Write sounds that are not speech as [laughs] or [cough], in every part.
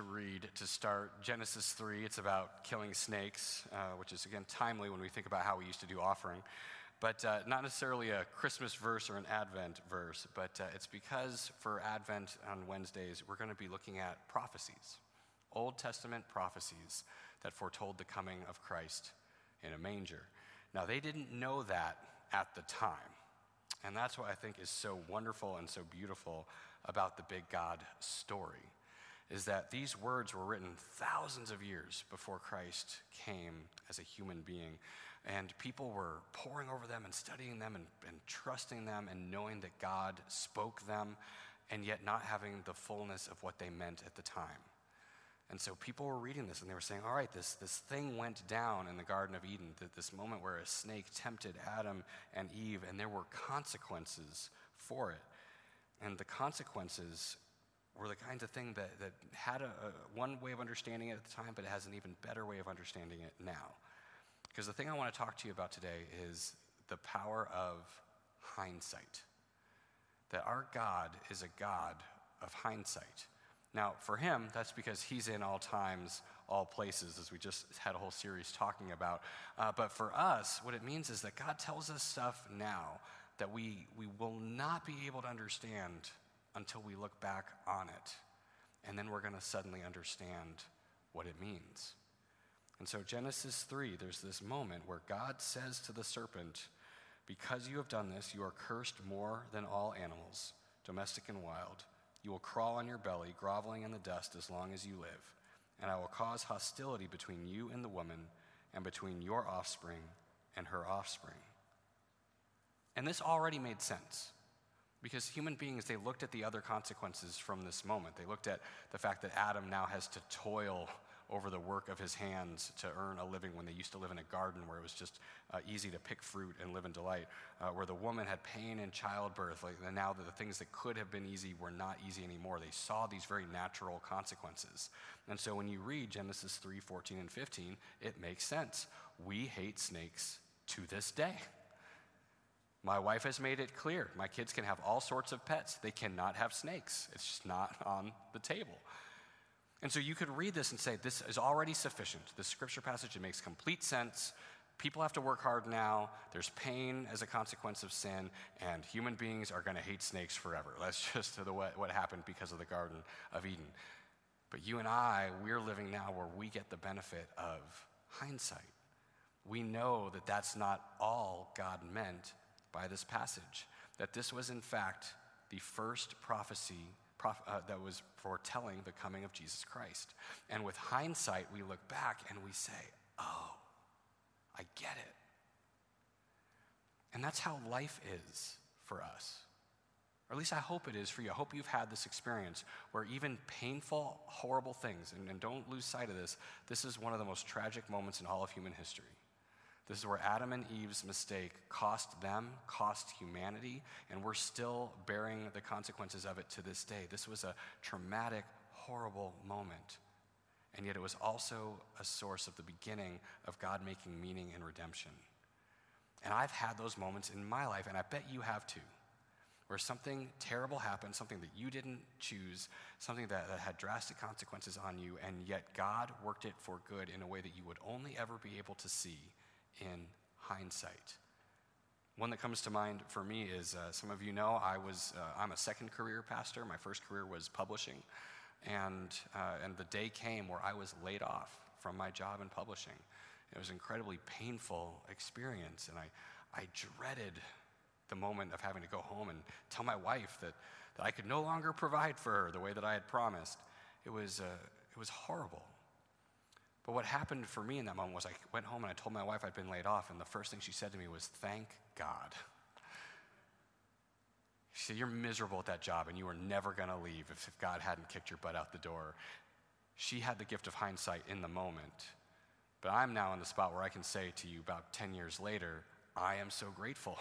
to read to start Genesis 3. It's about killing snakes, uh, which is, again, timely when we think about how we used to do offering. But uh, not necessarily a Christmas verse or an Advent verse, but uh, it's because for Advent on Wednesdays, we're going to be looking at prophecies, Old Testament prophecies that foretold the coming of Christ in a manger. Now, they didn't know that at the time. And that's what I think is so wonderful and so beautiful about the big God story is that these words were written thousands of years before Christ came as a human being. And people were poring over them and studying them and, and, trusting them and knowing that God spoke them and yet not having the fullness of what they meant at the time. And so people were reading this and they were saying, all right, this, this thing went down in the Garden of Eden, that this moment where a snake tempted Adam and Eve, and there were consequences for it. And the consequences were the kinds of thing that, that had a, a, one way of understanding it at the time, but it has an even better way of understanding it now. Because the thing I want to talk to you about today is the power of hindsight. That our God is a God of hindsight. Now, for him, that's because he's in all times, all places, as we just had a whole series talking about. Uh, but for us, what it means is that God tells us stuff now that we, we will not be able to understand until we look back on it. And then we're going to suddenly understand what it means. And so, Genesis 3, there's this moment where God says to the serpent, Because you have done this, you are cursed more than all animals, domestic and wild. You will crawl on your belly, groveling in the dust as long as you live. And I will cause hostility between you and the woman, and between your offspring and her offspring. And this already made sense. Because human beings, they looked at the other consequences from this moment. They looked at the fact that Adam now has to toil over the work of his hands to earn a living when they used to live in a garden where it was just uh, easy to pick fruit and live in delight, uh, where the woman had pain in childbirth. Like, and now that the things that could have been easy were not easy anymore. They saw these very natural consequences. And so when you read Genesis 3 14 and 15, it makes sense. We hate snakes to this day. My wife has made it clear my kids can have all sorts of pets. They cannot have snakes. It's just not on the table. And so you could read this and say, this is already sufficient. This scripture passage, it makes complete sense. People have to work hard now. There's pain as a consequence of sin, and human beings are going to hate snakes forever. [laughs] That's just the, what, what happened because of the Garden of Eden. But you and I, we're living now where we get the benefit of hindsight. We know that that's not all God meant by this passage, that this was, in fact, the first prophecy prof- uh, that was foretelling the coming of Jesus Christ. And with hindsight, we look back and we say, oh, I get it. And that's how life is for us. Or at least I hope it is for you. I hope you've had this experience where even painful, horrible things, and, and don't lose sight of this, this is one of the most tragic moments in all of human history. This is where Adam and Eve's mistake cost them, cost humanity, and we're still bearing the consequences of it to this day. This was a traumatic, horrible moment. And yet it was also a source of the beginning of God making meaning and redemption. And I've had those moments in my life, and I bet you have too, where something terrible happened, something that you didn't choose, something that, that had drastic consequences on you, and yet God worked it for good in a way that you would only ever be able to see in hindsight. One that comes to mind for me is uh, some of you know I was uh, I'm a second career pastor. My first career was publishing, and uh, and the day came where I was laid off from my job in publishing. It was an incredibly painful experience, and I I dreaded the moment of having to go home and tell my wife that that I could no longer provide for her the way that I had promised. It was uh, it was horrible. But what happened for me in that moment was I went home and I told my wife I'd been laid off, and the first thing she said to me was, Thank God. She said, You're miserable at that job and you were never going to leave if, God hadn't kicked your butt out the door. She had the gift of hindsight in the moment. But I'm now in the spot where I can say to you about 10 years later, I am so grateful.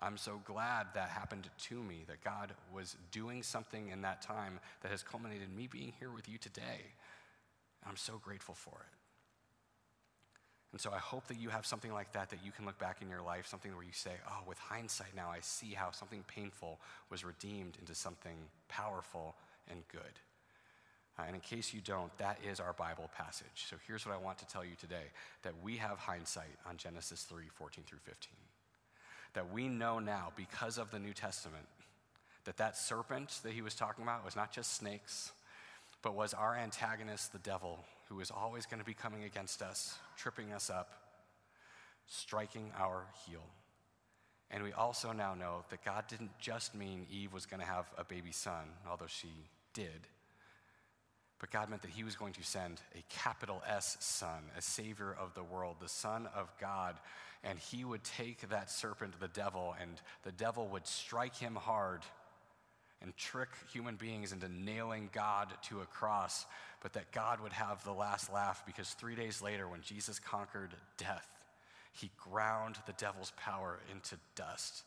I'm so glad that happened to me, that God was doing something in that time that has culminated in me being here with you today. I'm so grateful for it. And so I hope that you have something like that that you can look back in your life, something where you say, oh, with hindsight now, I see how something painful was redeemed into something powerful and good. Uh, and in case you don't, that is our Bible passage. So here's what I want to tell you today that we have hindsight on Genesis 3 14 through 15. That we know now, because of the New Testament, that that serpent that he was talking about was not just snakes, but was our antagonist, the devil, who was always going to be coming against us, tripping us up, striking our heel. And we also now know that God didn't just mean Eve was going to have a baby son, although she did. But God meant that He was going to send a capital S Son, a Savior of the world, the Son of God. And He would take that serpent, the devil, and the devil would strike him hard and trick human beings into nailing God to a cross, but that God would have the last laugh because three days later, when Jesus conquered death, He ground the devil's power into dust,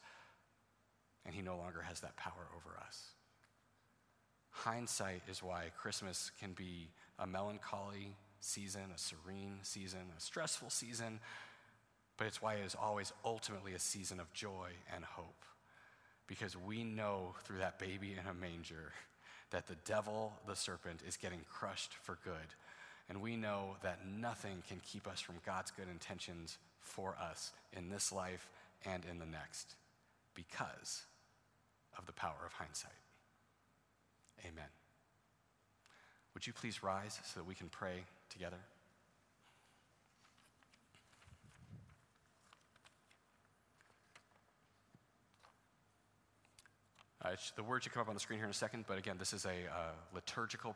and He no longer has that power over us. Hindsight is why Christmas can be a melancholy season, a serene season, a stressful season, but it's why it is always ultimately a season of joy and hope. Because we know through that baby in a manger that the devil, the serpent, is getting crushed for good. And we know that nothing can keep us from God's good intentions for us in this life and in the next because of the power of hindsight. Amen. Would you please rise so that we can pray together? Uh, the word should come up on the screen here in a second, but again, this is a uh, liturgical